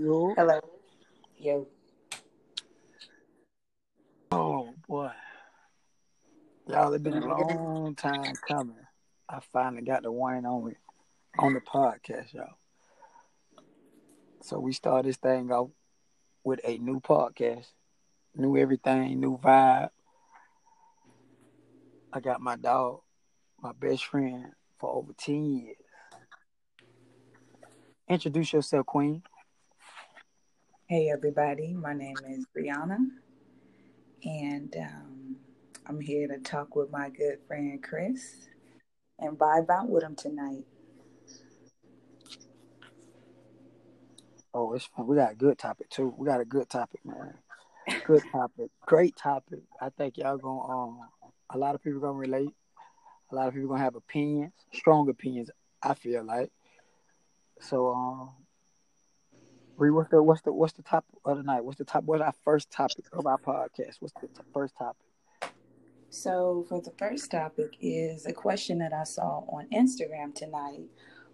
Yo. Hello. Yo. Oh boy. Y'all have been a long time coming. I finally got the one on me on the podcast, y'all. So we start this thing off with a new podcast. New everything, new vibe. I got my dog, my best friend for over 10 years. Introduce yourself, Queen. Hey, everybody. My name is Brianna, and um, I'm here to talk with my good friend Chris and vibe out with him tonight. Oh, it's fun. We got a good topic too. We got a good topic, man. Good topic. Great topic. I think y'all gonna um a lot of people gonna relate. A lot of people gonna have opinions, strong opinions, I feel like. So um Bree, what's the what's the what's the topic of the night? What's the top what's our first topic of our podcast? What's the t- first topic? So, for the first topic is a question that I saw on Instagram tonight,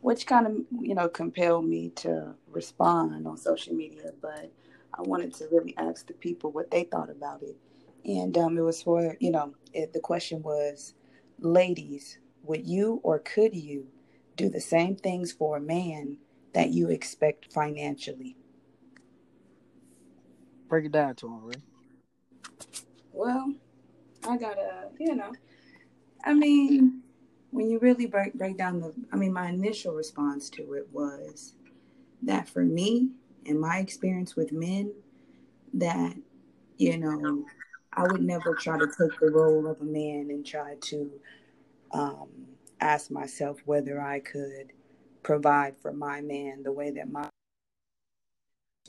which kind of you know compelled me to respond on social media. But I wanted to really ask the people what they thought about it, and um, it was for you know it, the question was, ladies, would you or could you do the same things for a man that you expect financially? Break it down to him, Bree. Well, I gotta, you know, I mean, when you really break break down the, I mean, my initial response to it was that for me, in my experience with men, that you know, I would never try to take the role of a man and try to um, ask myself whether I could provide for my man the way that my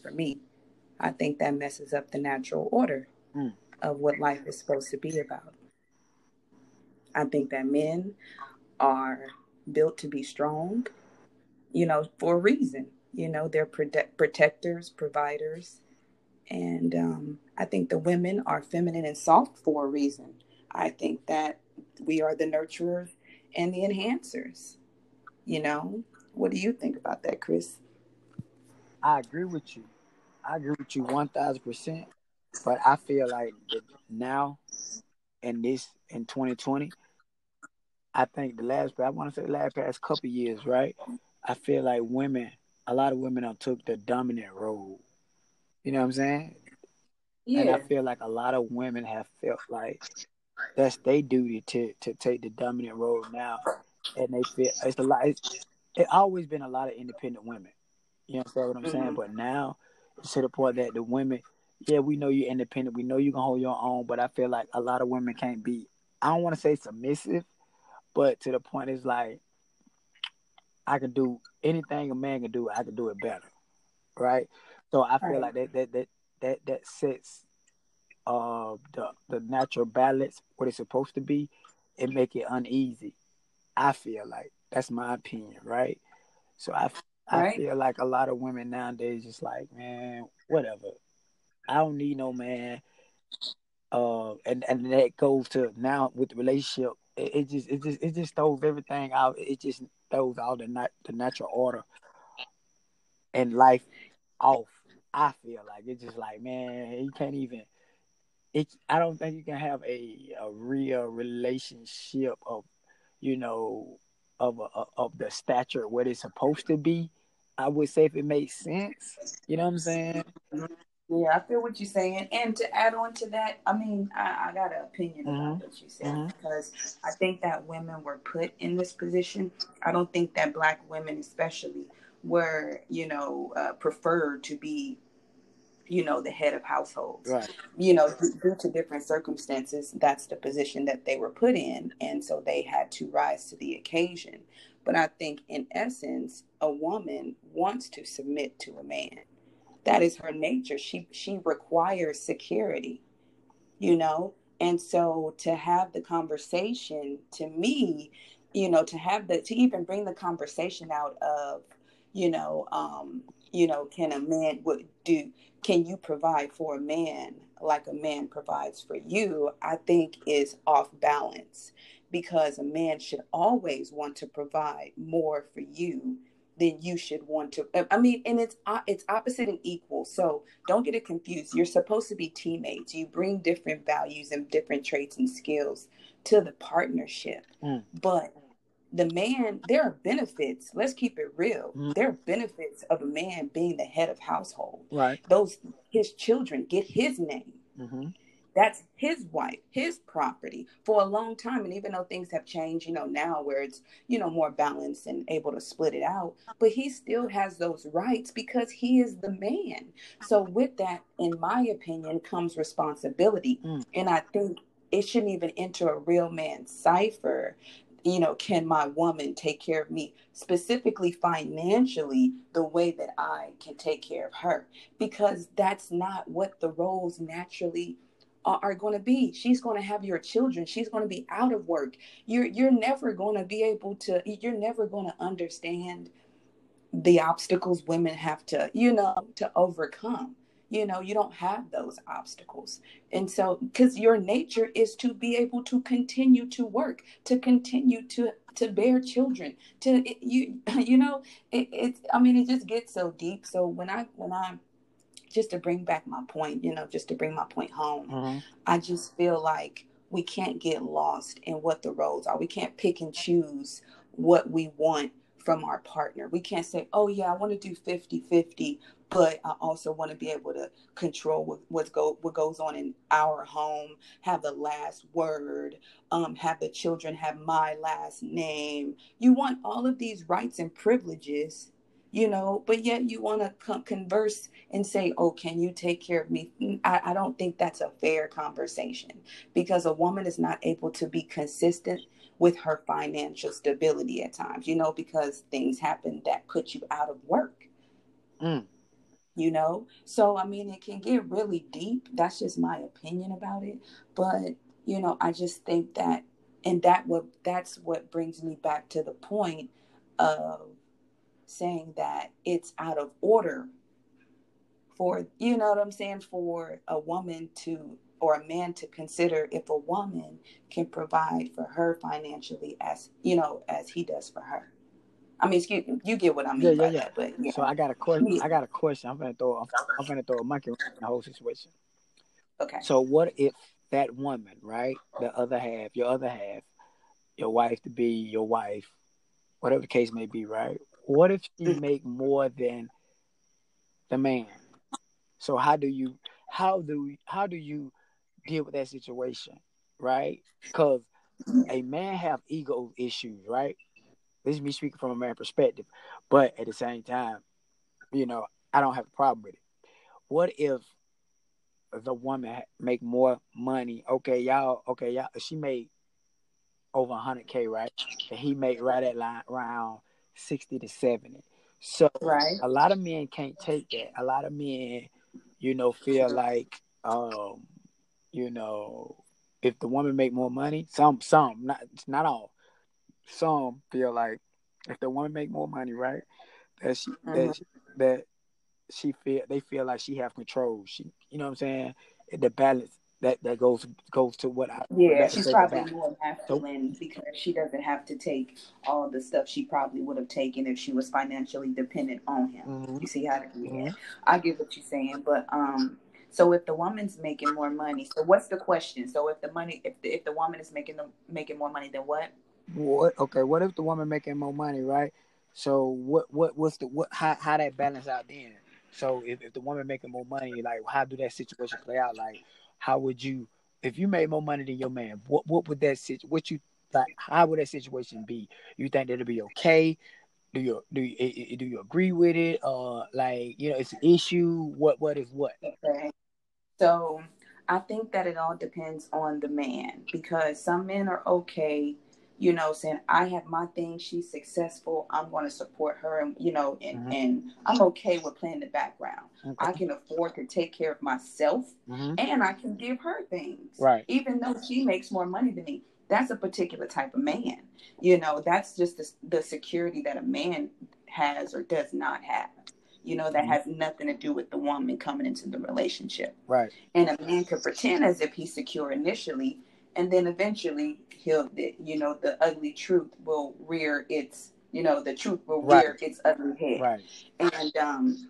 for me. I think that messes up the natural order Mm. of what life is supposed to be about. I think that men are built to be strong, you know, for a reason. You know, they're prote- protectors, providers. And um, I think the women are feminine and soft for a reason. I think that we are the nurturers and the enhancers. You know, what do you think about that, Chris? I agree with you. I agree with you one thousand percent. But I feel like now in this in 2020, I think the last I want to say the last past couple years, right? I feel like women, a lot of women have took the dominant role. You know what I'm saying? Yeah. And I feel like a lot of women have felt like that's their duty to to take the dominant role now, and they feel it's a lot. It's, it always been a lot of independent women. You understand what I'm saying? Mhm. But now it's to the point that the women, yeah, we know you're independent. We know you can hold your own. But I feel like a lot of women can't be. I don't want to say submissive, but to the point is like I can do anything a man can do. I can do it better, right? So I feel Right. like that that that that that sets uh the the natural balance what it's supposed to be and make it uneasy. I feel like that's my opinion, right? So I I Right. feel like a lot of women nowadays just like man, whatever. I don't need no man. Uh, and and that goes to now with the relationship. It, it just it just it just throws everything out. It just throws all the nat- the natural order and life off. I feel like it's just like man, you can't even. It. I don't think you can have a a real relationship of, you know, of a, of the stature what it's supposed to be. I would say if it makes sense. You know what I'm saying? Yeah, I feel what you're saying. And to add on to that, I mean, I, I got an opinion Mhm. about what you said Mhm. because I think that women were put in this position. I don't think that black women, especially, were, you know, uh, preferred to be, you know, the head of households. Right. You know, due, due to different circumstances, that's the position that they were put in. And so they had to rise to the occasion. But I think, in essence, a woman wants to submit to a man that is her nature she she requires security you know and so to have the conversation to me you know to have the to even bring the conversation out of you know um you know can a man would do can you provide for a man like a man provides for you i think is off balance because a man should always want to provide more for you than you should want to i mean and it's it's opposite and equal. So don't get it confused. You're supposed to be teammates. You bring different values and different traits and skills to the partnership. Mm. but the man there are benefits let's keep it real mm. there are benefits of a man being the head of household right those his children get his name mm-hmm. That's his wife, his property for a long time. And even though things have changed, you know, now where it's, you know, more balanced and able to split it out, but he still has those rights because he is the man. So, with that, in my opinion, comes responsibility. Mm. And I think it shouldn't even enter a real man's cipher you know, can my woman take care of me, specifically financially, the way that I can take care of her? Because that's not what the roles naturally are, going to be. She's going to have your children. She's going to be out of work. You're you're never going to be able to. You're never going to understand the obstacles women have to, you know, to overcome. You know, you don't have those obstacles. And so, because your nature is to be able to continue to work, to continue to to bear children to you you know it, it's i mean it just gets so deep so when i when i just to bring back my point, you know, just to bring my point home, mm-hmm. I just feel like we can't get lost in what the roads are. We can't pick and choose what we want from our partner. We can't say, oh, yeah, I want to do 50 50, but I also want to be able to control what, what's go, what goes on in our home, have the last word, um, have the children have my last name. You want all of these rights and privileges you know, but yet you want to converse and say, oh, can you take care of me? Mm, I, I don't think that's a fair conversation because a woman is not able to be consistent with her financial stability at times, you know, because things happen that put you out of work. Mm. You know, so I mean, it can get really deep. That's just my opinion about it. But, you know, I just think that, and that what that's what brings me back to the point of saying that it's out of order for you know what I'm saying for a woman to or a man to consider if a woman can provide for her financially as you know as he does for her. I mean, excuse me, you get what I mean yeah, yeah, yeah. That, but yeah. So I got a question. I got a question. I'm gonna throw. I'm, I'm gonna throw a monkey in the whole situation. Okay. So what if that woman, right, the other half, your other half, your wife to be, your wife, whatever the case may be, right? What if she mm. make more than the man? So how do you how do how do you deal with that situation, right? Because a man have ego issues, right? This is me speaking from a man perspective, but at the same time, you know, I don't have a problem with it. What if the woman make more money? Okay, y'all. Okay, y'all. She made over 100k, right? And he made right at line, around 60 to 70. So right. a lot of men can't take that. A lot of men, you know, feel like um, you know, if the woman make more money, some some not not all. Some feel like if the woman make more money, right? That she mm-hmm. that that she feel they feel like she have control. She you know what I'm saying? The balance that that goes goes to what I yeah she's probably about. more masculine so, because she doesn't have to take all the stuff she probably would have taken if she was financially dependent on him. Mm-hmm. You see how yeah. Mm-hmm. I get what you're saying, but um. So if the woman's making more money, so what's the question? So if the money, if the, if the woman is making the making more money, then what? What? Okay. What if the woman making more money, right? So what? What? What's the what? How how that balance out then? So if, if the woman making more money, like how do that situation play out? Like how would you if you made more money than your man what what would that sit what you like how would that situation be you think that'll be okay do you do you do you agree with it uh like you know it's an issue what what is what okay so i think that it all depends on the man because some men are okay you know, saying I have my thing, she's successful, I'm going to support her, and you know, and mm-hmm. and I'm okay with playing the background. Okay. I can afford to take care of myself, mm-hmm. and I can give her things, right? Even though she makes more money than me, that's a particular type of man. You know, that's just the, the security that a man has or does not have. You know, that mm-hmm. has nothing to do with the woman coming into the relationship, right? And a man could pretend as if he's secure initially and then eventually he'll you know the ugly truth will rear its you know, the truth will Right. rear its ugly head. Right. And um,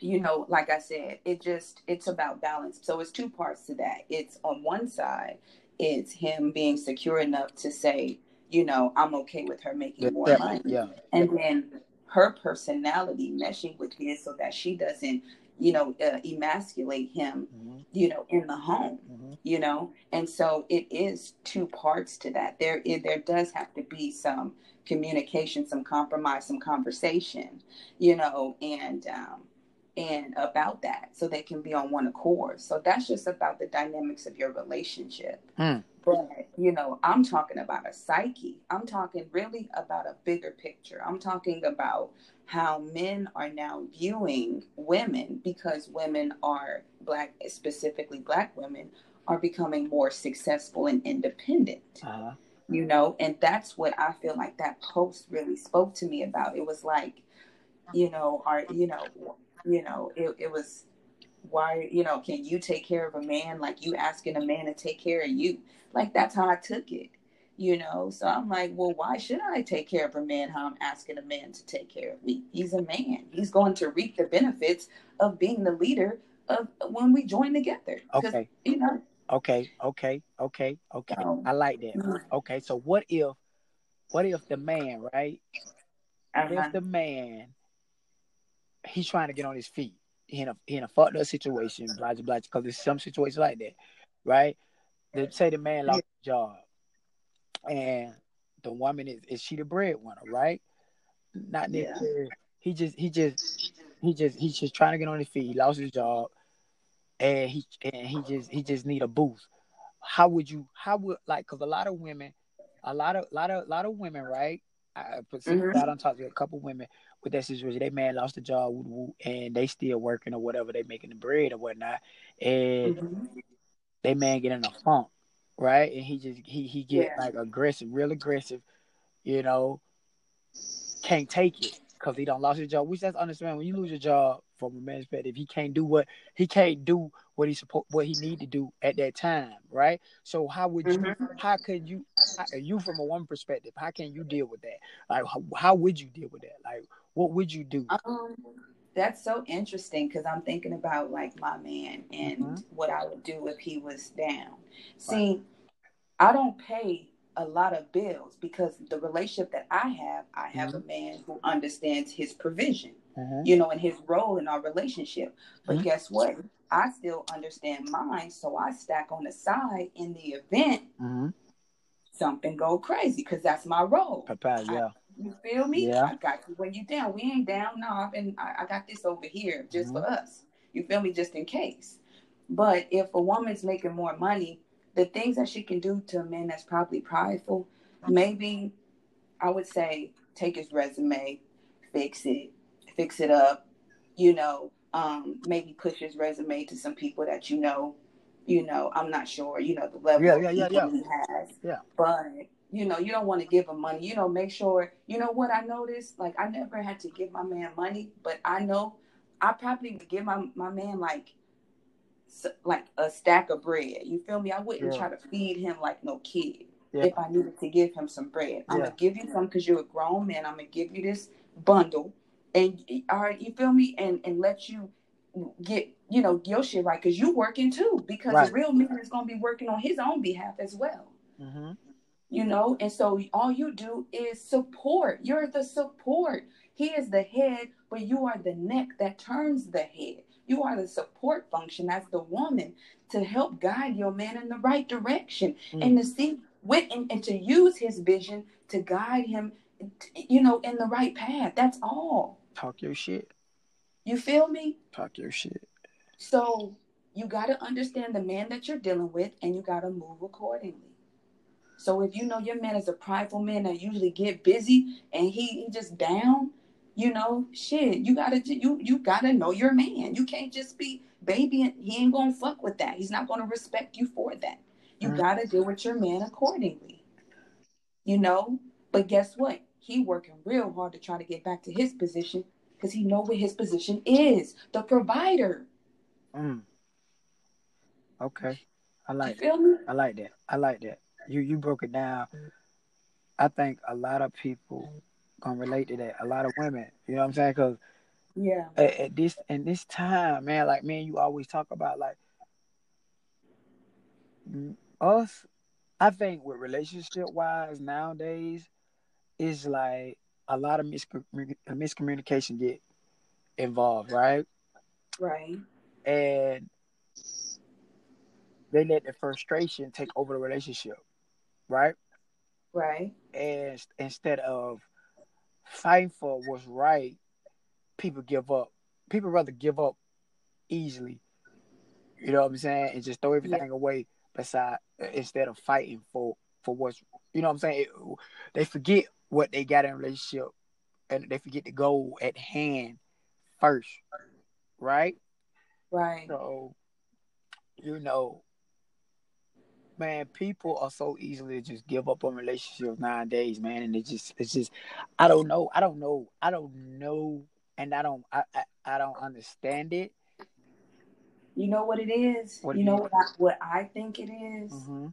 you know, like I said, it just it's about balance. So it's two parts to that. It's on one side, it's him being secure enough to say, you know, I'm okay with her making more Yeah. money yeah. and then her personality meshing with his so that she doesn't you know uh, emasculate him hmm you know in the home hmm you know? And so it is two parts to that. There is, there does have to be some communication some compromise some conversation you know? And um and about that so they can be on one accord. So that's just about the dynamics of your relationship. Hmm. but you know i'm talking about a psyche. I'm talking really about a bigger picture. I'm talking about how men are now viewing women because women are black specifically black women are becoming more successful and independent. Uh-huh. you know and that's what i feel like that post really spoke to me about. It was like you know are you know you know it, it was why you know can you take care of a man like you asking a man to take care of you like that's how i took it you know so i'm like well why should i take care of a man how i'm asking a man to take care of me he's a man he's going to reap the benefits of being the leader of when we join together. Okay. you know Okay. Okay. Okay. Okay. So- I like that. Okay. So what if, what if the man, right? uh-huh. If the man, he's trying to get on his feet, he in a he in a fucked up situation, blah blah blah. Because there's some situations like that, right? They say the man lost his job, and the woman is is she the breadwinner, right? Not Yeah. necessarily. He just he just he just he's just trying to get on his feet. He lost his job, and he and he just he just need a boost. How would you? How would like? Because a lot of women, a lot of lot of lot of women, right? I, Mhm. I don't talk to a couple women with that situation. They man lost a job, woo, woo, and they still working or whatever. They making the bread or whatnot, and Mhm. they man get in a funk, right? And he just he he get Yeah. like aggressive, real aggressive, you know. Can't take it because he don't lost his job. Which that's understand when you lose your job from a man's perspective, he can't do what he can't do what he supposed what he need to do at that time, right? So how would you? Mhm. How could you? How, you from a woman perspective, how can you deal with that? Like how, how would you deal with that? Like what would you do? Um, that's so interesting because I'm thinking about like my man and Mhm. what I would do if he was down. See, I don't pay a lot of bills because the relationship that I have, I have a man who understands his provision, Mhm. you know, and his role in our relationship. But Mhm. guess what? I still understand mine, so I stack on the side in the event Mhm. something go crazy because that's my role. Papa, yeah. You feel me? Yeah. I got you when you down. We ain't down. No, I've been, I, I got this over here just for us. You feel me? Just in case. But if a woman's making more money, the things that she can do to a man that's probably prideful, maybe I would say take his resume, fix it, fix it up, you know, um, maybe push his resume to some people that you know, you know, I'm not sure, you know, the level Yeah, yeah, yeah, yeah. he has. Yeah. But you know, you don't want to give him money. You know, make sure. You know what I noticed? Like I never had to give my man money, but I know I probably would give my my man like like a stack of bread. You feel me? I wouldn't Yeah. try to feed him like no kid. Yeah. If I needed to give him some bread, I'm Yeah. gonna give you some because you're a grown man. I'm gonna give you this bundle, and all right, you feel me? And and let you get you know your shit right because you working too. Because Right. a real man is gonna be working on his own behalf as well Mm-hmm. You know and so all you do is support you're the support he is the head but you are the neck that turns the head you are the support function as the woman to help guide your man in the right direction Mm. and to see with and, and to use his vision to guide him you know in the right path that's all Talk your shit. you feel me Talk your shit. so you got to understand the man that you're dealing with and you got to move accordingly. So if you know your man is a prideful man that usually get busy and he, he just down, you know, shit, you gotta you you gotta know your man. You can't just be baby and he ain't gonna fuck with that. He's not gonna respect you for that. You Mhm. gotta deal with your man accordingly. You know? But guess what? He working real hard to try to get back to his position because he know what his position is. The provider. Mm. Okay. I You like feel me? I like that. I like that. You you broke it down. I think a lot of people gonna relate to that. A lot of women, you know what I'm saying? Because Yeah. at, at this in this time, man, like man, you always talk about like us. I think with relationship wise nowadays, is like a lot of miscom- miscommunication get involved, right? Right. And they let the frustration take over the relationship, right? Right. And instead of fighting for what's right, people give up. People rather give up easily. You know what I'm saying? And just throw everything away beside instead of fighting for for what's you know what I'm saying? It- they forget what they got in a relationship and they forget the goal at hand first. Right? Right. So, you know, man, people are so easily just give up on relationships nowadays, man. And it just, it's just, I don't know, I don't know, I don't know, and I don't, I, I, I don't understand it. You know what it is? What you know what I, what I think it is? Mm-hmm.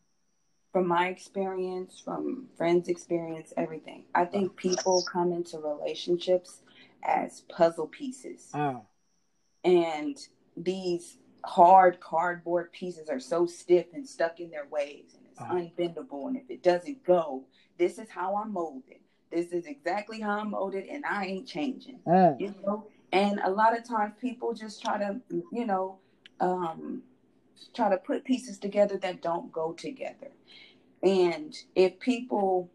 from my experience, from friends' experience, everything. I think people come into relationships as puzzle pieces. Uh, And these hard cardboard pieces are so stiff and stuck in their ways and it's Uh-huh. unbendable. And if it doesn't go, this is how I'm molded. This is exactly how I'm molded, and I ain't changing. uh, You know? And a lot of times people just try to, you know, um, try to put pieces together that don't go together. And if people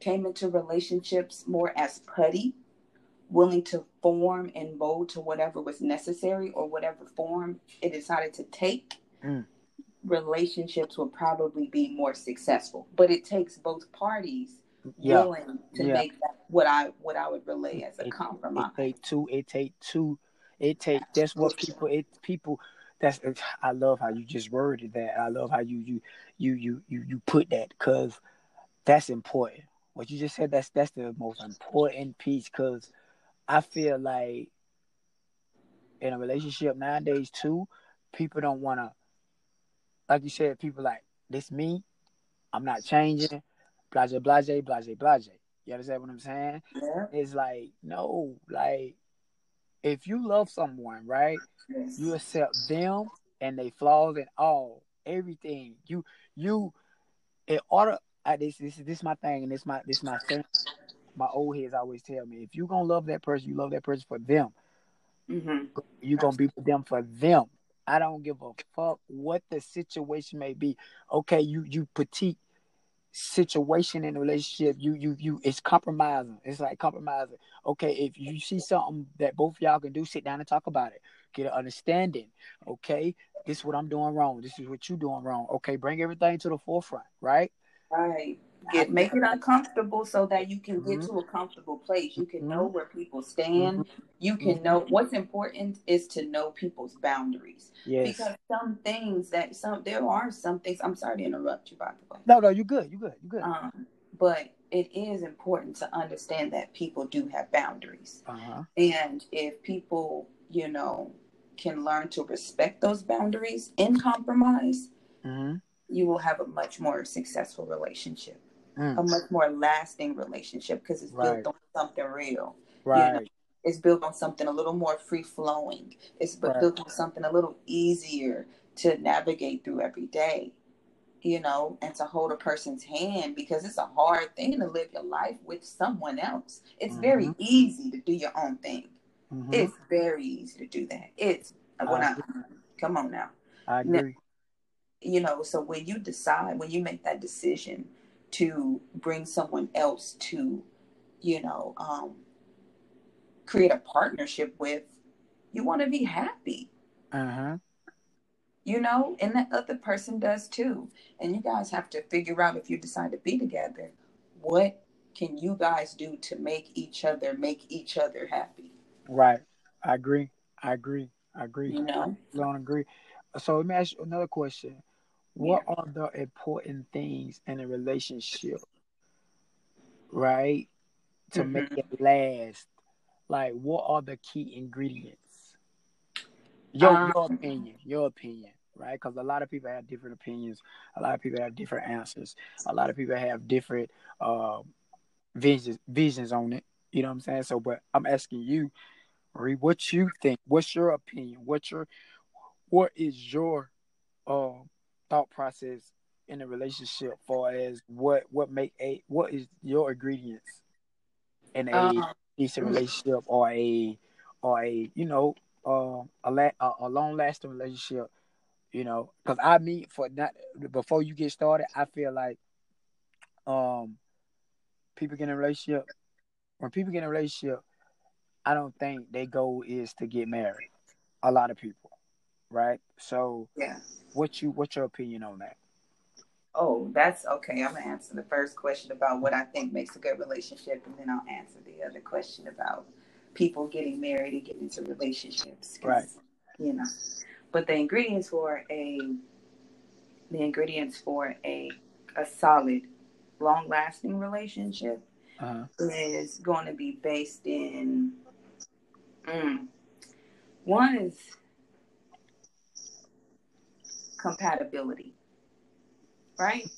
came into relationships more as putty, willing to form and mold to whatever was necessary or whatever form it decided to take, Mm. relationships will probably be more successful. But it takes both parties yeah. willing to Yeah. make that what I what I would relay as a It- compromise. It take two. It take two. It take. That's what people. It people. That's. I love how you just worded that. I love how you you you you you you put that because that's important. What you just said. That's that's the most important piece because I feel like in a relationship nowadays too, people don't want to. Like you said, people like this me. I'm not changing. Blase, blase, blase, blase. You understand what I'm saying? Yeah. It's like no, like if you love someone, right? Yes. You accept them and they flaws and all, everything. You you in order. I, this this is this my thing and this my this my thing. My old heads always tell me if you're gonna love that person, you love that person for them. hmm you gonna be with them for them. I don't give a fuck what the situation may be. Okay, you you petite situation in a relationship, you you you it's compromising. It's like compromising. Okay, if you see something that both y'all can do, sit down and talk about it. Get an understanding. Okay, this is what I'm doing wrong. This is what you're doing wrong. Okay, bring everything to the forefront, right? Right. Get make it uncomfortable so that you can get Mhm. to a comfortable place. You can know where people stand. You can know what's important is to know people's boundaries. Yes. Because some things that some there are some things I'm sorry to interrupt you by the way. No, no, you're good. You're good. You're good. Um, but it is important to understand that people do have boundaries. Uh huh. And if people, you know, can learn to respect those boundaries in compromise, hmm you will have a much more successful relationship, a Mm. much more lasting relationship because it's Right. built on something real. Right. It's built on something a little more free flowing. It's Right. built on something a little easier to navigate through every day, you know, and to hold a person's hand because it's a hard thing to live your life with someone else. It's very Mhm. easy to do your own thing. Mhm. It's very easy to do that. It's when I I, come on now. I agree. you know so when you decide when you make that decision to bring someone else to you know um create a partnership with you want to be happy Uh huh. you know and that other person does too and you guys have to figure out if you decide to be together what can you guys do to make each other make each other happy Right. I agree. I agree. I agree. you know I don't agree. So let me ask you another question. What are the important things in a relationship, right, to make Mhm. it last? Like, what are the key ingredients? Your Um, your opinion, your opinion, right? Because a lot of people have different opinions. A lot of people have different answers. A lot of people have different uh, visions visions on it, You know what I'm saying? So, but I'm asking you, Marie, what you think? What's your opinion? What's your what is your uh, thought process in a relationship for as what what make a what is your ingredients in a um, decent relationship or a or a you know uh, a la- a, long lasting relationship you know? Because i mean for not before you get started i feel like um people get in a relationship when people get in a relationship i don't think their goal is to get married. A lot of people right so yeah what you what's your opinion on that Oh, that's okay. I'm gonna answer the first question about what I think makes a good relationship, and then I'll answer the other question about people getting married and getting into relationships. Right. You know, but the ingredients for a the ingredients for a a solid, long lasting relationship uh-huh. is going to be based in mm, one is compatibility right?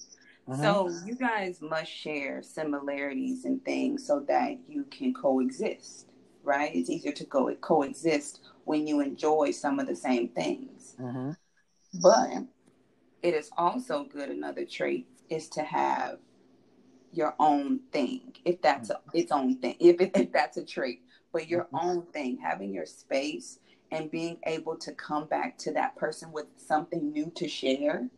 Uh-huh. So you guys must share similarities and things so that you can coexist, right? It's easier to go coexist when you enjoy some of the same things. Uh-huh. But it is also good. Another trait is to have your own thing, if that's a, its own thing, if, it, if that's a trait, but your uh-huh. own thing, having your space and being able to come back to that person with something new to share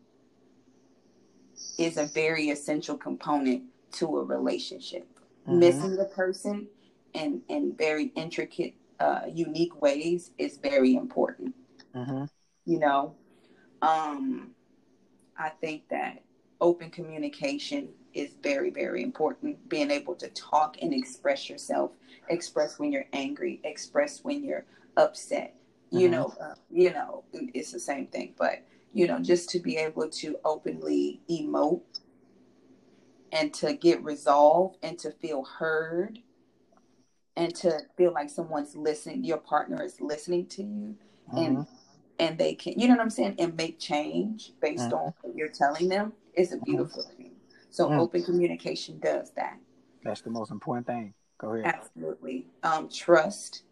is a very essential component to a relationship. Mm-hmm. Missing the person in in very intricate, uh, unique ways is very important. Mm-hmm. You know, um, I think that open communication is very very important. Being able to talk and express yourself, express when you're angry, express when you're upset. You mm-hmm. know, uh, you know, it's the same thing, but you know, just to be able to openly emote and to get resolved and to feel heard and to feel like someone's listening, your partner is listening to you and mm-hmm. and they can you know what I'm saying and make change based mm-hmm. on what you're telling them is a mm-hmm. beautiful thing. So mm. open communication does that. That's the most important thing. Go ahead. Absolutely. Um, trust,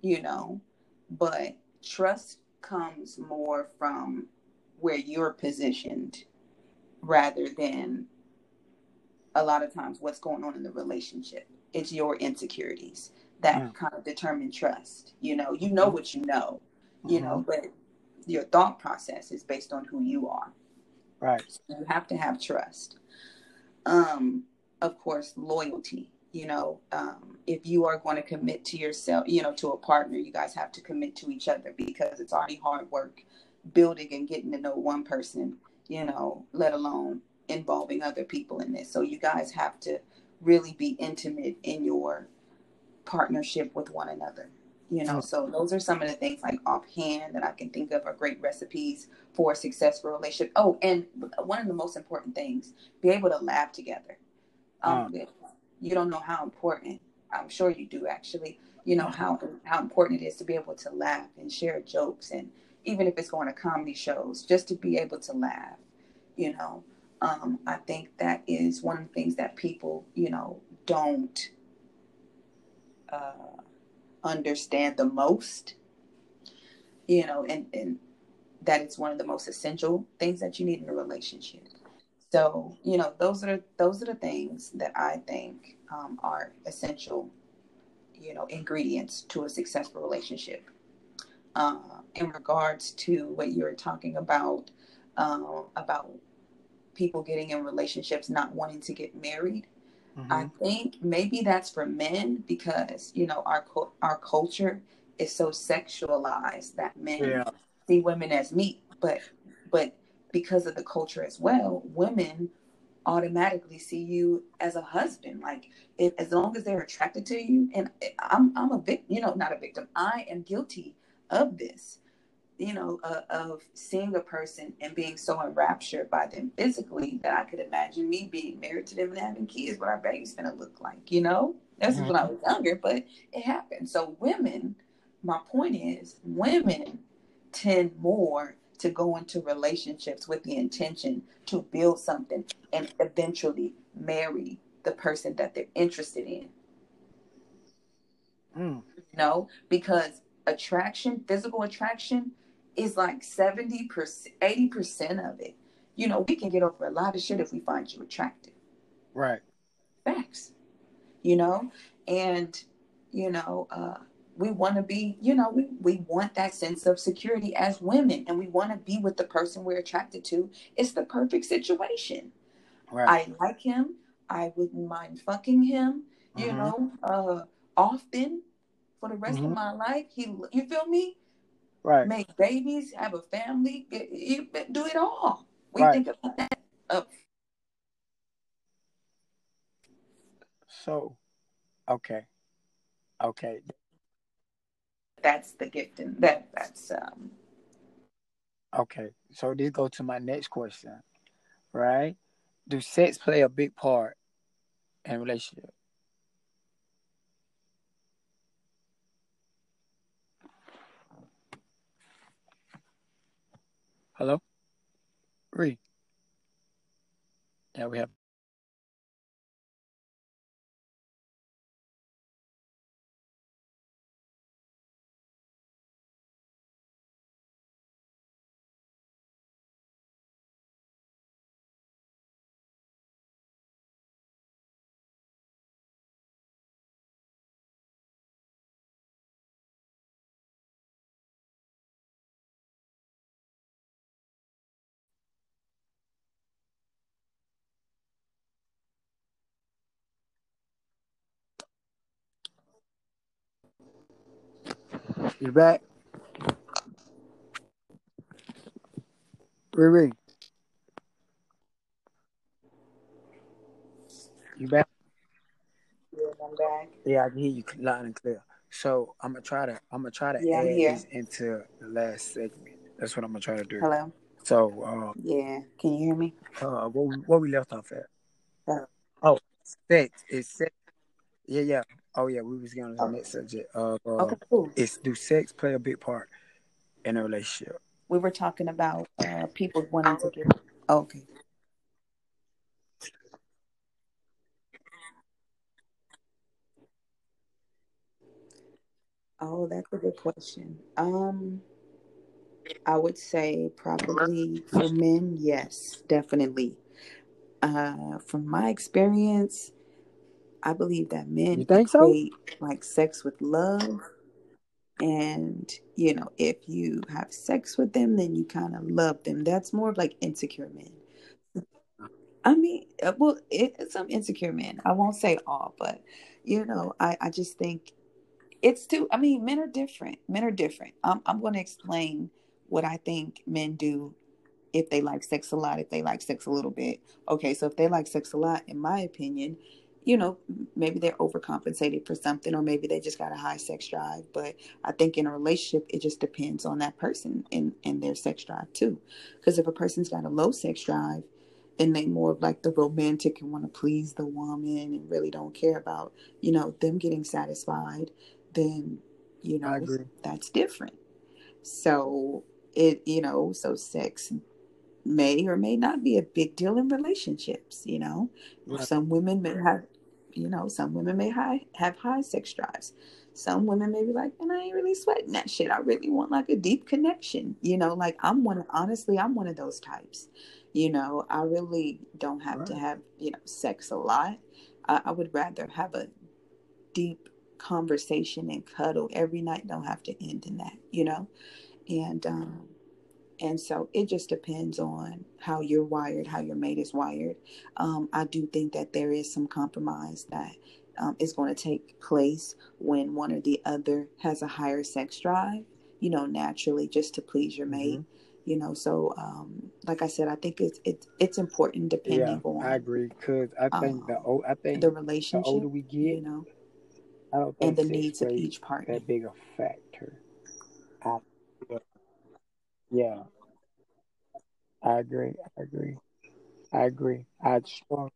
you know, but trust comes more from where you're positioned rather than a lot of times what's going on in the relationship. It's your insecurities that mm. kind of determine trust. You know, you know what you know, you mm-hmm. know, but your thought process is based on who you are. Right. So you have to have trust. Um, of course, loyalty. You know, um, if you are going to commit to yourself, you know, to a partner, you guys have to commit to each other because it's already hard work building and getting to know one person, you know, let alone involving other people in this. So you guys have to really be intimate in your partnership with one another. You know, so those are some of the things like offhand that I can think of are great recipes for a successful relationship. Oh, and one of the most important things, be able to laugh together. Um, You don't know how important. I'm sure you do actually. You know how how important it is to be able to laugh and share jokes and even if it's going to comedy shows, just to be able to laugh, you know. Um, I think that is one of the things that people, you know, don't uh, understand the most, you know, and, and that is one of the most essential things that you need in a relationship. So, you know, those are those are the things that I think um, are essential, you know, ingredients to a successful relationship. Uh, in regards to what you were talking about um, about people getting in relationships not wanting to get married. Mm-hmm. I think maybe that's for men because you know our our culture is so sexualized that men yeah. see women as meat, but but because of the culture as well, women automatically see you as a husband. Like if, as long as they're attracted to you, and I'm I'm a victim, you know, not a victim. I am guilty of this you know, uh, of seeing a person and being so enraptured by them physically that I could imagine me being married to them and having kids, what our baby's gonna look like, you know? That's mm-hmm. when I was younger, but it happened. So women, my point is, women tend more to go into relationships with the intention to build something and eventually marry the person that they're interested in. Mm. You know, because attraction, physical attraction, is like 70%, 80% of it. You know, we can get over a lot of shit if we find you attractive. Right. Facts. You know, and, you know, uh, we want to be, you know, we, we want that sense of security as women and we want to be with the person we're attracted to. It's the perfect situation. Right. I like him. I wouldn't mind fucking him, you Mhm. know, uh, often for the rest Mhm. of my life. He, you feel me? Right. Make babies, have a family, get- you do it all. We Right. think about that. So, okay. Okay. That's the gift, and that that's um. Okay. So this go to my next question. Right? Do sex play a big part in relationship? Hello? Ree. Yeah, we have you back? Ree. You back? Yeah, I'm back. Yeah, I can hear you loud and clear. So I'm gonna try to I'm gonna try to Yeah, add this into the last segment. That's what I'm gonna try to do. Hello. So uh, Yeah, can you hear me? uh what what we left off at? Uh, Oh, sex is sex. Yeah, yeah. Oh yeah, we was getting on the Oh. next subject. Uh, uh okay, cool. it's do sex play a big part in a relationship? We were talking about uh people wanting to get. Okay. Oh, that's a good question. Um, I would say probably for men, yes, definitely. Uh, from my experience, I believe that men You think so? like sex with love. And, you know, if you have sex with them, then you kind of love them. That's more of like insecure men. I mean, uh, well, it, some insecure men. I won't say all, but, you know, I, I just think it's too, I mean, men are different. Men are different. I'm, I'm going to explain what I think men do if they like sex a lot, if they like sex a little bit. Okay, so if they like sex a lot, in my opinion, you know, maybe they're overcompensated for something, or maybe they just got a high sex drive. But I think in a relationship, it just depends on that person and, and their sex drive too. Because if a person's got a low sex drive, and they more of like the romantic and want to please the woman and really don't care about, you know, them getting satisfied, then, you know, that's different. So it, you know, so sex may or may not be a big deal in relationships, you know. Yeah. Some women may have, you know, some women may high, have high sex drives. Some women may be like, and I ain't really sweating that shit. I really want like a deep connection, you know. Like I'm one. Honestly, I'm one of those types. You know, I really don't have to have you know sex a lot. I, I would rather have a deep conversation and cuddle every night. Don't have to end in that, you know. And um, and so it just depends on how you're wired, how your mate is wired. Um, I do think that there is some compromise that um, is going to take place when one or the other has a higher sex drive, you know, naturally just to please your mate. You know, so um, like I said, I think it's it's it's important Yeah, depending on I agree. Cause I think the um, old, I think the relationship the older we get you know, I don't and think the sex needs of each partner. that big a factor. I, yeah, I agree. I agree. I agree. I strong.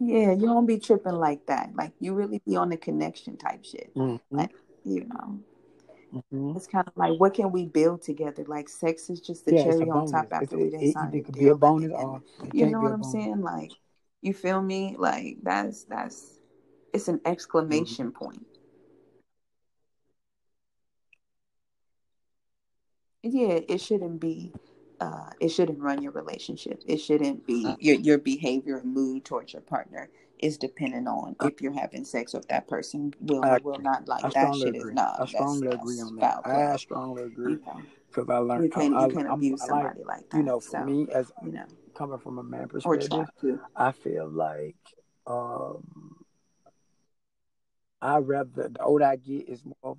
Yeah, you don't be tripping like that. Like you really be on the connection type shit. Mm-hmm. Like, you know. Mm-hmm. It's kind of like what can we build together? Like sex is just the Yeah, cherry on top after we it, done it signed either a could be a bonus or you know what I'm bonus. saying? Like you feel me? Like that's that's It's an exclamation mm-hmm. point. Yeah, it shouldn't be uh, it shouldn't run your relationship. It shouldn't be uh. your your behavior and mood towards your partner is dependent on if you're having sex with that person will will not like I that shit agree. is not. I strongly that's, agree that's on that. I strongly agree because I learned you can't, I, you can't abuse somebody like, like, that. You know, for so, me as you know, coming from a man perspective, I feel like um, I rather the older I get is more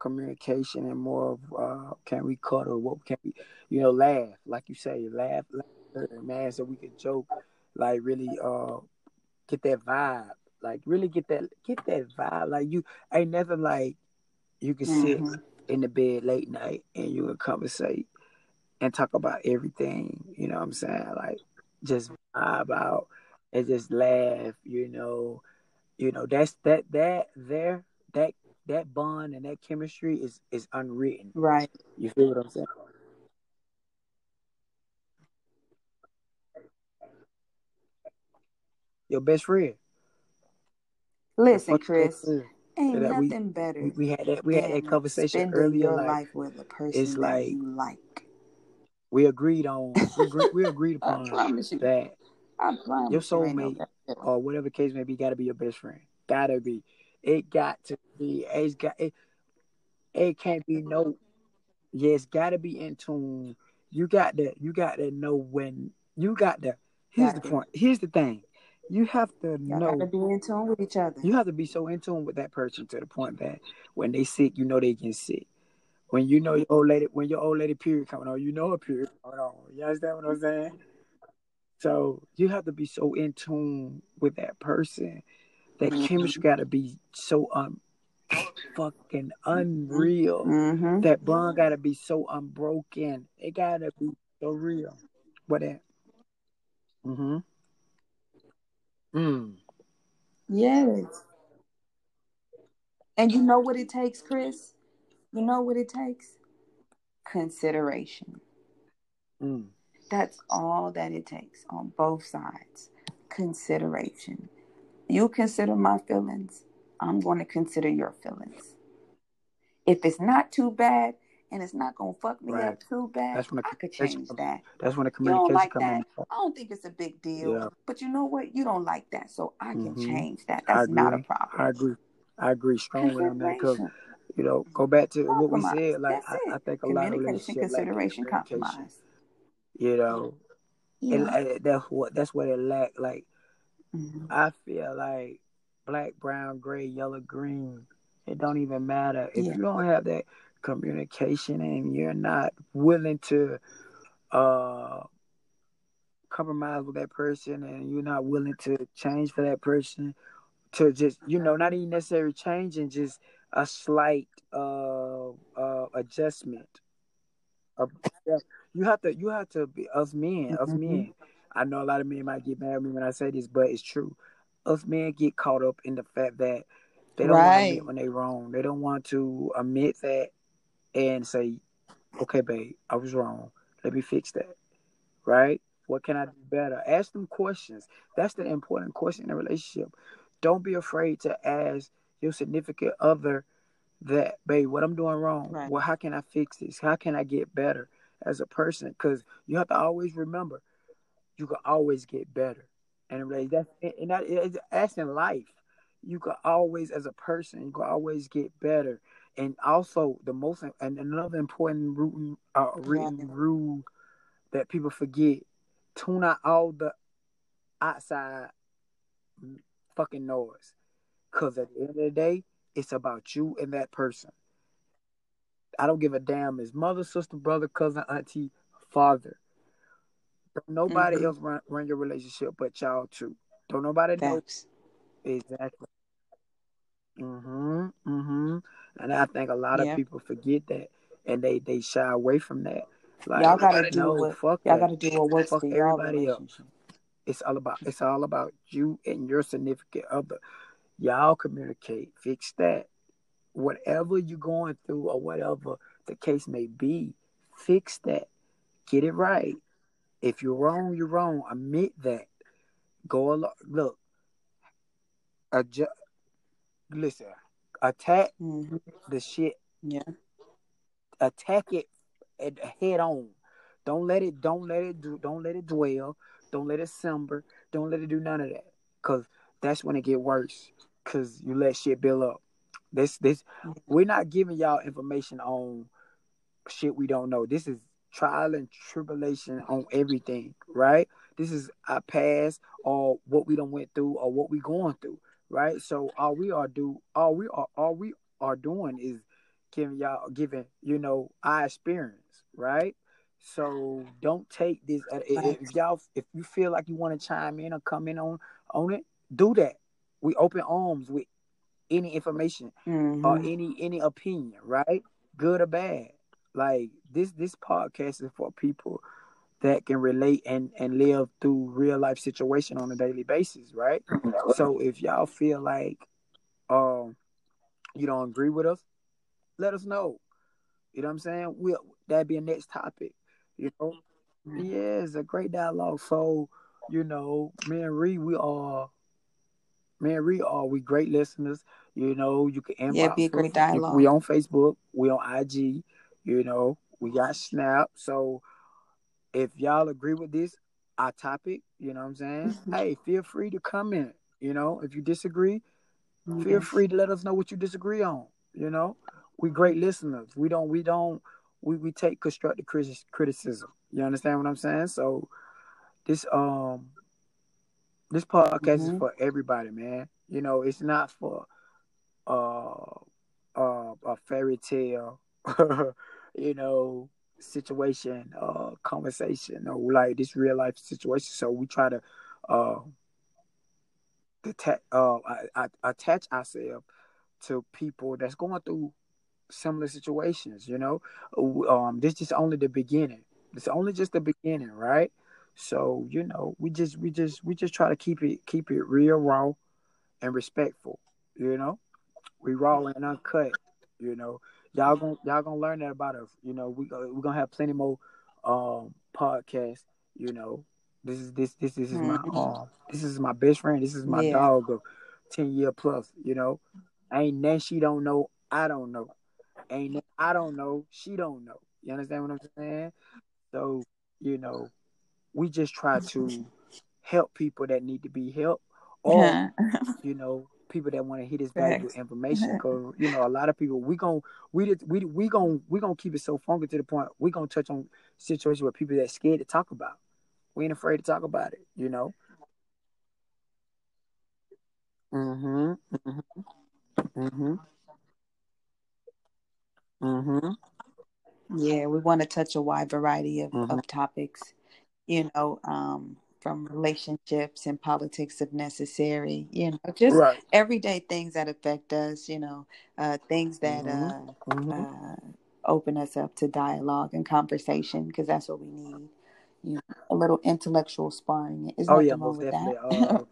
communication and more of uh, can we cuddle? What can we, you know, laugh like you say, laugh, laugh man, so we can joke, like really uh get that vibe, like really get that get that vibe. Like you ain't nothing like you can mm-hmm. sit in the bed late night and you can conversate and talk about everything. You know what I'm saying? Like just vibe out and just laugh. You know, you know that's that that there that that bond and that chemistry is is unwritten. Right. You feel what I'm saying? Your best friend. Listen, Chris. Ain't nothing we, better. We, we, had that. We had that conversation earlier. Your life with a person it's like, you like. We agreed on. We, agreed, we agreed upon that. Promise your soulmate or whatever case may be got to be your best friend. Gotta be. It got to be. It's got. It, it can't be no. Yeah, it's got to be in tune. You got to. You got to know when. You got to. Here's got the point. Here's the thing. You have to Y'all know. Got to be in tune with each other. You have to be so in tune with that person to the point that when they sick, you know they get sick. When you know your old lady, when your old lady period coming on, you know a period coming on. You understand what I'm saying? So you have to be so in tune with that person. That mm-hmm. chemistry got to be so um fucking unreal. Mm-hmm. That bond got to be so unbroken. It got to be so real. What that? Mm-hmm. Mm. Hmm. Yes. And you know what it takes, Chris? You know what it takes? Consideration. Mm. That's all that it takes on both sides. Consideration. You consider my feelings, I'm going to consider your feelings. If it's not too bad, and it's not gonna fuck me right. up too bad. That's when I could change that. That's when the communication you don't like that. In. I don't think it's a big deal. Yeah. But you know what? You don't like that, so I can mm-hmm. change that. That's not a problem. I agree. I agree strongly on that because you know, go back to what we said. Like I, I, think a lot of relationships consideration, like compromise. You know, yeah. and, that's what that's what it lack. Like mm-hmm. I feel like black, brown, gray, yellow, green. It don't even matter if yeah. you don't have that communication and you're not willing to uh compromise with that person and you're not willing to change for that person to just you know not even necessarily changing just a slight uh uh adjustment you have to you have to be us men us mm-hmm. men i know a lot of men might get mad at me when i say this but it's true us men get caught up in the fact that they don't right. want to admit when they're wrong they don't want to admit that and say, okay, babe, I was wrong. Let me fix that. Right? What can I do better? Ask them questions. That's the important question in a relationship. Don't be afraid to ask your significant other that, babe, what I'm doing wrong. Right. Well, how can I fix this? How can I get better as a person? Because you have to always remember, you can always get better. And that's and that is in life. You can always, as a person, you can always get better and also the most and another important root, uh, written rule that people forget: tune out all the outside fucking noise, because at the end of the day, it's about you and that person. I don't give a damn. His mother, sister, brother, cousin, auntie, father. Don't nobody mm-hmm. else run, run your relationship but y'all too. Don't nobody know. Exactly. Mhm. Mhm. And I think a lot yeah. of people forget that, and they they shy away from that. Like, y'all gotta do what fuck y'all gotta do what works fuck for everybody else. It's all about it's all about you and your significant other. Y'all communicate, fix that. Whatever you're going through or whatever the case may be, fix that. Get it right. If you're wrong, you're wrong. Admit that. Go along. Look, adjust, listen, attack hmm the shit, Yeah. attack it head on. Don't let it, don't let it do, don't let it dwell. Don't let it simmer. Don't let it do none of that. Cause that's when it get worse. Cause you let shit build up. This, this, we're not giving y'all information on shit we don't know. This is trial and tribulation on everything, right? This is our past or what we don't went through or what we going through, right? So all we are do, all we are, all we are doing is giving y'all, giving you know our experience, right? So don't take this. uh, If y'all, if you feel like you want to chime in or come in on on it, do that. We open arms with any information hmm or any any opinion, right? Good or bad. Like this this podcast is for people that can relate and and live through real life situation on a daily basis, right? So if y'all feel like um you don't agree with us, let us know. You know what I'm saying? We'll that'd be a next topic. You know? Yeah, it's a great dialogue. So, you know, me and Ree, we are me and Ree are we great listeners. You know, you can inbox Yeah, be a great dialogue. We on Facebook, we on IG, you know, we got Snap. So if y'all agree with this, our topic, you know what I'm saying? hey, feel free to comment. You know, if you disagree, feel free to let us know what you disagree on. You know, we great listeners. We don't, we don't, we, we take constructive criticism. You understand what I'm saying? So this, um, this podcast is Mhm. for everybody, man. You know, it's not for uh, uh, a fairy tale, you know, situation, uh, conversation, or like this real life situation. So we try to, uh, uh, I, I, attach ourselves to people that's going through similar situations. You know, um, this is only the beginning. It's only just the beginning, right? So you know, we just we just we just try to keep it keep it real, raw, and respectful. You know, we raw and uncut. You know, y'all gonna y'all gonna learn that about us. You know, we we gonna have plenty more um podcasts. You know, this is this this this is my Mhm. um this is my best friend. This is my Yeah. dog of ten year plus. You know, ain't nothing she don't know. I don't know. Ain't nothing I don't know. She don't know. You understand what I'm saying? So you know, we just try to help people that need to be helped, or you know, people that want to hear this valuable information. Because you know, a lot of people we gon' we did we we gon' we gonna keep it so funky to the point we gonna touch on situations where people that scared to talk about. We ain't afraid to talk about it. You know. Mhm. Mhm. Mhm. Mhm. Yeah, we want to touch a wide variety of, Mhm. of topics, you know, um, from relationships and politics if necessary, you know, just Right. everyday things that affect us, you know, uh, things that Mhm. uh, Mhm. uh, open us up to dialogue and conversation because that's what we need. You know, a little intellectual sparring. There's Oh yeah, most definitely. that. Uh,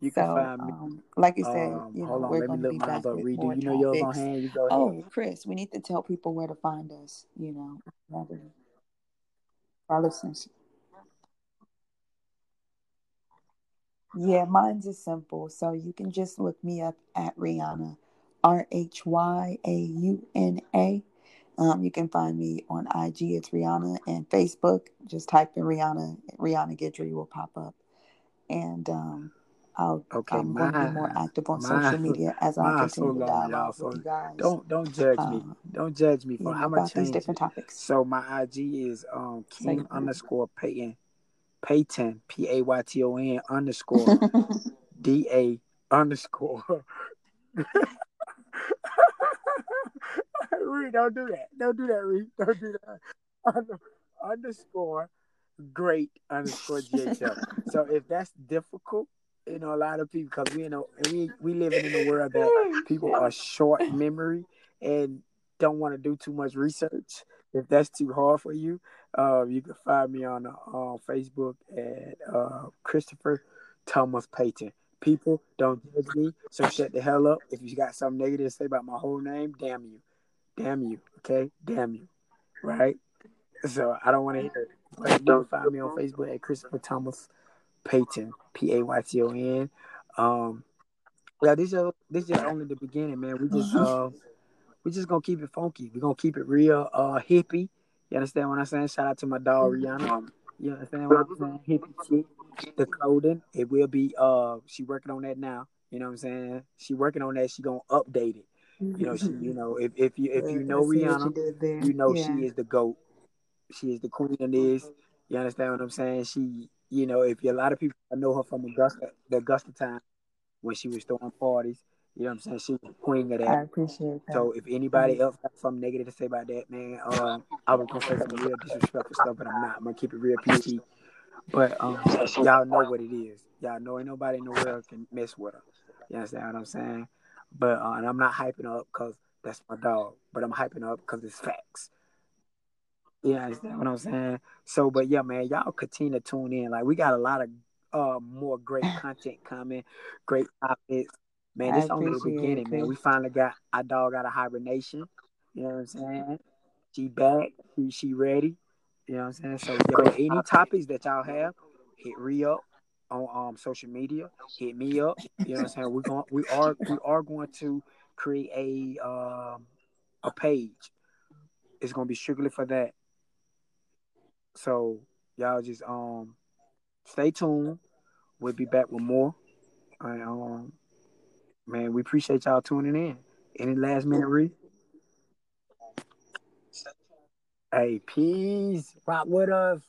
you can so, find me. um, like you said, Um, you know, hold on, we're let me going to look be mine back up. with more you know yours on hand? You go ahead. Oh, Chris, we need to tell people where to find us, you know, our listeners. Yeah, mine's is simple. So you can just look me up at Rhyauna, R H Y A U N A. Um, you can find me on IG, it's Rhyauna, and Facebook. Just type in Rhyauna, Rhyauna Gidry will pop up. And um, I'll, Okay, I'm going to be more active on mine, social media as I mine's so continue to dialogue with So you guys. don't don't judge me. Um, Don't judge me for. gonna about these different topics. So my IG is um King underscore Payton Payton P A Y T O N underscore D A underscore. Reed, don't do that. Don't do that, Reed. Don't do that. Under, underscore great underscore GHL. So if that's difficult, you know, a lot of people because we you know we we living in a world that people are short memory and don't want to do too much research. If that's too hard for you, uh, you can find me on uh, Facebook at uh, Christopher Thomas Payton. People don't judge me, so shut the hell up. If you got something negative to say about my whole name, damn you, damn you, okay, damn you, right? So I don't want to hear it. But you can find me on Facebook at Christopher Thomas Payton, P A Y T O N. Um, Yeah, this is this is only the beginning, man. We just uh we just gonna keep it funky. We're gonna keep it real uh hippie. You understand what I'm saying? Shout out to my dog Rhyauna. You understand what I'm saying? Hippie shit. The clothing. It will be uh she working on that now. You know what I'm saying? She working on that, she gonna update it. You know, she you know, if, if you if you know Rhyauna, you, you know yeah. she is the GOAT. She is the queen of this. You understand what I'm saying? She you know, if a lot of people know her from Augusta the Augusta time when she was throwing parties. You know what I'm saying? She was queen of that. I appreciate that. So if anybody else got something negative to say about that, man, um, I was gonna say some real disrespectful stuff, but I'm not. I'm gonna keep it real PG. But um, y'all know what it is. Y'all know ain't nobody in the world can mess with her. You understand what I'm saying? But uh, and I'm not hyping her up because that's my dog. But I'm hyping her up because it's facts. You understand what I'm saying? So, but yeah, man, y'all continue to tune in. Like we got a lot of uh more great content coming, great topics. Man, this only the beginning, it, man. We finally got our dog out of hibernation. You know what I'm saying? She back. She, she ready. You know what I'm saying? So yeah, any topics that y'all have, hit re up on um social media. Hit me up. You know what I'm saying? We're going we are we are going to create a um a page. It's gonna be strictly for that. So y'all just um stay tuned. We'll be back with more. And, um, man, we appreciate y'all tuning in. Any last minute read? Hey, peace. Rock with us.